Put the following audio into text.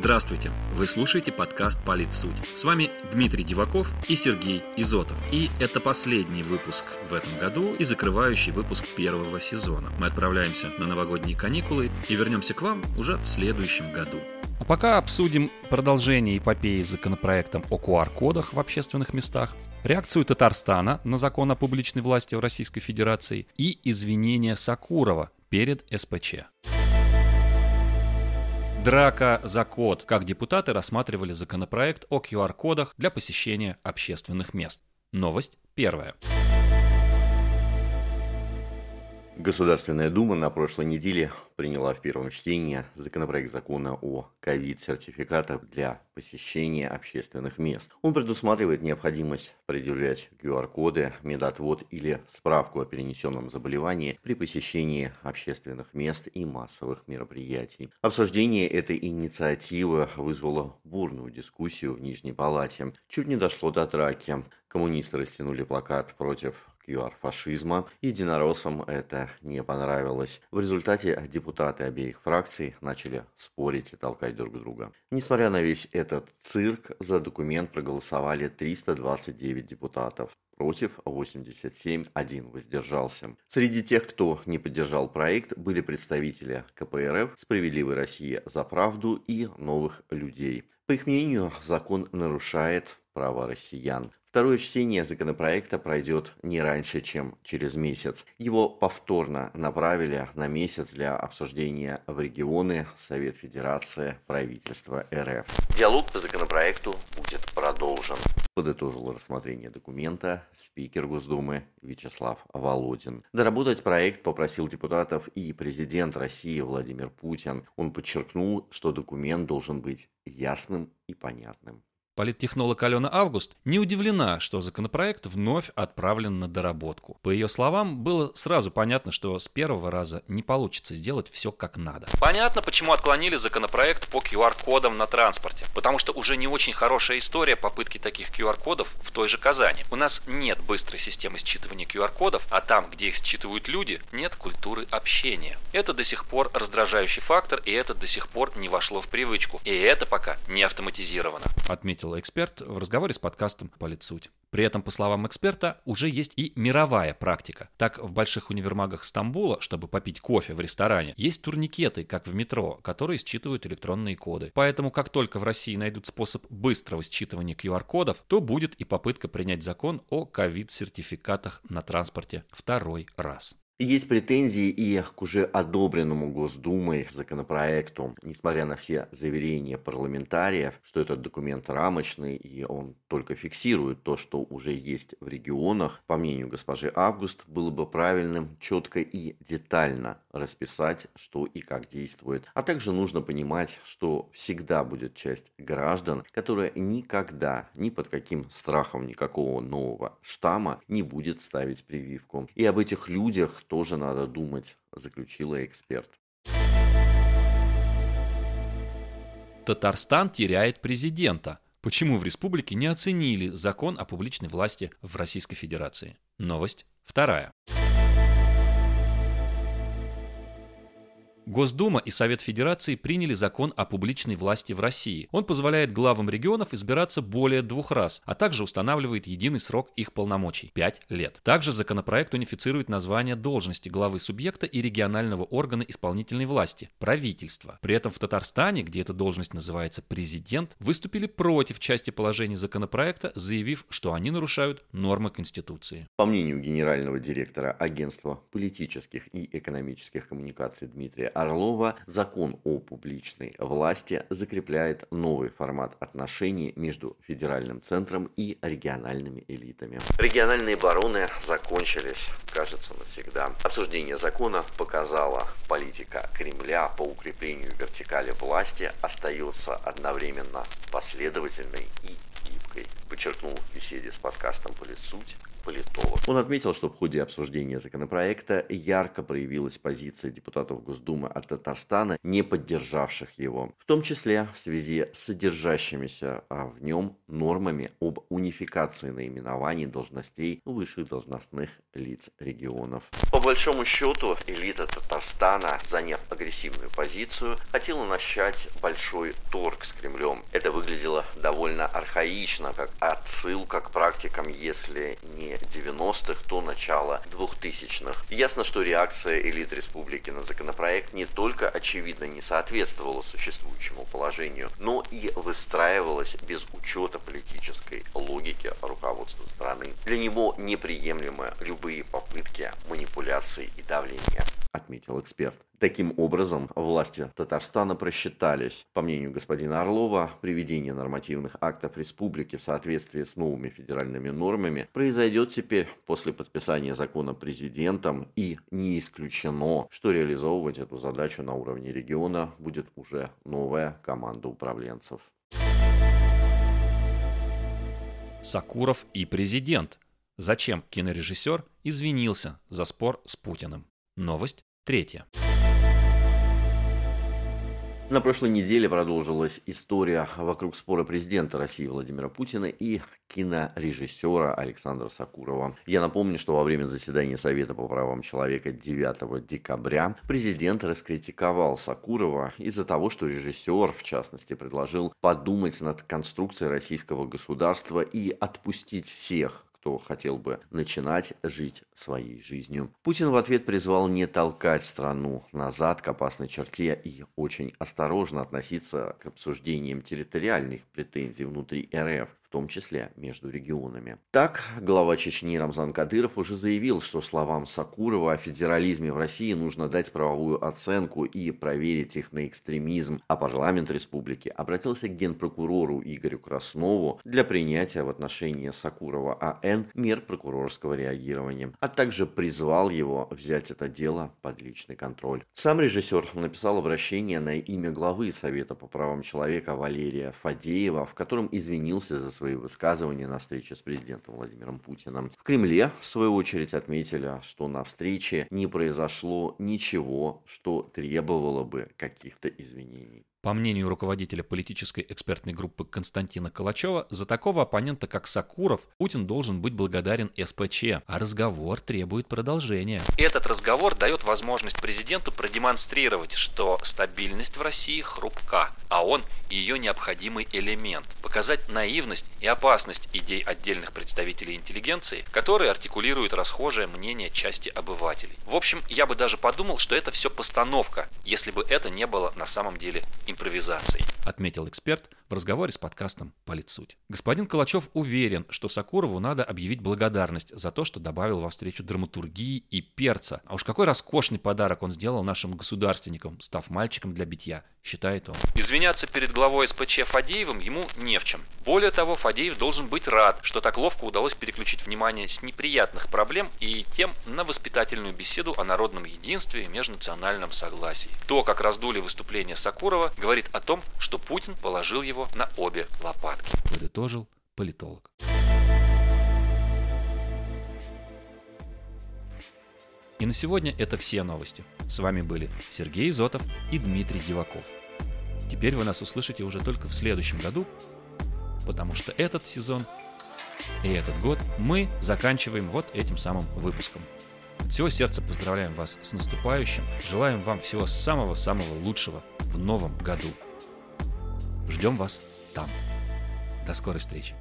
Здравствуйте! Вы слушаете подкаст «Политсуть». С вами Дмитрий Диваков и Сергей Изотов. И это последний выпуск в этом году и закрывающий выпуск первого сезона. Мы отправляемся на новогодние каникулы и вернемся к вам уже в следующем году. А пока обсудим продолжение эпопеи с законопроектом о QR-кодах в общественных местах, реакцию Татарстана на закон о публичной власти в Российской Федерации и извинения Сакурова перед СПЧ. Драка за код. Как депутаты рассматривали законопроект о QR-кодах для посещения общественных мест. Новость первая. Государственная Дума на прошлой неделе приняла в первом чтении законопроект закона о ковид-сертификатах для посещения общественных мест. Он предусматривает необходимость предъявлять QR-коды, медотвод или справку о перенесенном заболевании при посещении общественных мест и массовых мероприятий. Обсуждение этой инициативы вызвало бурную дискуссию в Нижней Палате. Чуть не дошло до драки. Коммунисты растянули плакат против QR-фашизма. Единороссам это не понравилось. В результате депутаты обеих фракций начали спорить и толкать друг друга. Несмотря на весь этот цирк, за документ проголосовали 329 депутатов против 87, один воздержался. Среди тех, кто не поддержал проект, были представители КПРФ, Справедливой России за правду и новых людей. По их мнению, закон нарушает права россиян. Второе чтение законопроекта пройдет не раньше, чем через месяц. Его повторно направили на месяц для обсуждения в регионы, Совет Федерации, правительство РФ. Диалог по законопроекту будет продолжен. Подытожил рассмотрение документа спикер Госдумы Вячеслав Володин. Доработать проект попросил депутатов и президент России Владимир Путин. Он подчеркнул, что документ должен быть ясным и понятным. Политтехнолог Алена Август не удивлена, что законопроект вновь отправлен на доработку. По ее словам, было сразу понятно, что с первого раза не получится сделать все как надо. Понятно, почему отклонили законопроект по QR-кодам на транспорте. Потому что уже не очень хорошая история попытки таких QR-кодов в той же Казани. У нас нет быстрой системы считывания QR-кодов, а там, где их считывают люди, нет культуры общения. Это до сих пор раздражающий фактор, и это до сих пор не вошло в привычку. И это пока не автоматизировано, отметил отметил эксперт в разговоре с подкастом «Политсуть». При этом, по словам эксперта, уже есть и мировая практика. Так, в больших универмагах Стамбула, чтобы попить кофе в ресторане, есть турникеты, как в метро, которые считывают электронные коды. Поэтому, как только в России найдут способ быстрого считывания QR-кодов, то будет и попытка принять закон о ковид-сертификатах на транспорте второй раз. Есть претензии и к уже одобренному Госдумой законопроекту, несмотря на все заверения парламентариев, что этот документ рамочный и он только фиксирует то, что уже есть в регионах. По мнению госпожи Август, было бы правильным четко и детально расписать, что и как действует. А также нужно понимать, что всегда будет часть граждан, которая никогда, ни под каким страхом никакого нового штамма не будет ставить прививку. И об этих людях тоже надо думать, заключила эксперт. Татарстан теряет президента. Почему в республике не оценили закон о публичной власти в Российской Федерации? Новость вторая. Госдума и Совет Федерации приняли закон о публичной власти в России. Он позволяет главам регионов избираться более двух раз, а также устанавливает единый срок их полномочий – 5 лет. Также законопроект унифицирует название должности главы субъекта и регионального органа исполнительной власти – правительство. При этом в Татарстане, где эта должность называется президент, выступили против части положений законопроекта, заявив, что они нарушают нормы Конституции. По мнению генерального директора Агентства политических и экономических коммуникаций Дмитрия Орлова закон о публичной власти закрепляет новый формат отношений между федеральным центром и региональными элитами. Региональные бароны закончились, кажется, навсегда. Обсуждение закона показало, политика Кремля по укреплению вертикали власти остается одновременно последовательной и гибкой, подчеркнул в беседе с подкастом «Политсуть» политолог. Он отметил, что в ходе обсуждения законопроекта ярко проявилась позиция депутатов Госдумы от Татарстана, не поддержавших его, в том числе в связи с содержащимися а, в нем нормами об унификации наименований должностей высших должностных лиц регионов. По большому счету, элита Татарстана, заняв агрессивную позицию, хотела начать большой торг с Кремлем. Это выглядело довольно архаично, как отсылка к практикам, если не 90-х, то начало 2000-х. Ясно, что реакция элит республики на законопроект не только очевидно не соответствовала существующему положению, но и выстраивалась без учета политической логики руководства страны. Для него неприемлемы любые попытки манипуляций и давления отметил эксперт. Таким образом, власти Татарстана просчитались. По мнению господина Орлова, приведение нормативных актов республики в соответствии с новыми федеральными нормами произойдет теперь после подписания закона президентом и не исключено, что реализовывать эту задачу на уровне региона будет уже новая команда управленцев. Сакуров и президент. Зачем кинорежиссер извинился за спор с Путиным? Новость третья. На прошлой неделе продолжилась история вокруг спора президента России Владимира Путина и кинорежиссера Александра Сакурова. Я напомню, что во время заседания Совета по правам человека 9 декабря президент раскритиковал Сакурова из-за того, что режиссер, в частности, предложил подумать над конструкцией российского государства и отпустить всех, кто хотел бы начинать жить своей жизнью. Путин в ответ призвал не толкать страну назад к опасной черте и очень осторожно относиться к обсуждениям территориальных претензий внутри РФ в том числе между регионами. Так, глава Чечни Рамзан Кадыров уже заявил, что словам Сакурова о федерализме в России нужно дать правовую оценку и проверить их на экстремизм, а парламент республики обратился к генпрокурору Игорю Краснову для принятия в отношении Сакурова АН мер прокурорского реагирования, а также призвал его взять это дело под личный контроль. Сам режиссер написал обращение на имя главы Совета по правам человека Валерия Фадеева, в котором извинился за свои высказывания на встрече с президентом Владимиром Путиным. В Кремле, в свою очередь, отметили, что на встрече не произошло ничего, что требовало бы каких-то извинений. По мнению руководителя политической экспертной группы Константина Калачева, за такого оппонента, как Сакуров, Путин должен быть благодарен СПЧ, а разговор требует продолжения. Этот разговор дает возможность президенту продемонстрировать, что стабильность в России хрупка, а он ее необходимый элемент. Показать наивность и опасность идей отдельных представителей интеллигенции, которые артикулируют расхожее мнение части обывателей. В общем, я бы даже подумал, что это все постановка, если бы это не было на самом деле импровизацией, отметил эксперт в разговоре с подкастом «Политсуть». Господин Калачев уверен, что Сакурову надо объявить благодарность за то, что добавил во встречу драматургии и перца. А уж какой роскошный подарок он сделал нашим государственникам, став мальчиком для битья, считает он. Извиняться перед главой СПЧ Фадеевым ему не в чем. Более того, Фадеев должен быть рад, что так ловко удалось переключить внимание с неприятных проблем и тем на воспитательную беседу о народном единстве и межнациональном согласии. То, как раздули выступление Сакурова, говорит о том, что Путин положил его на обе лопатки, подытожил политолог. И на сегодня это все новости. С вами были Сергей Изотов и Дмитрий Диваков. Теперь вы нас услышите уже только в следующем году, потому что этот сезон и этот год мы заканчиваем вот этим самым выпуском. От всего сердца поздравляем вас с наступающим, желаем вам всего самого-самого лучшего в новом году. Ждем вас там. До скорой встречи.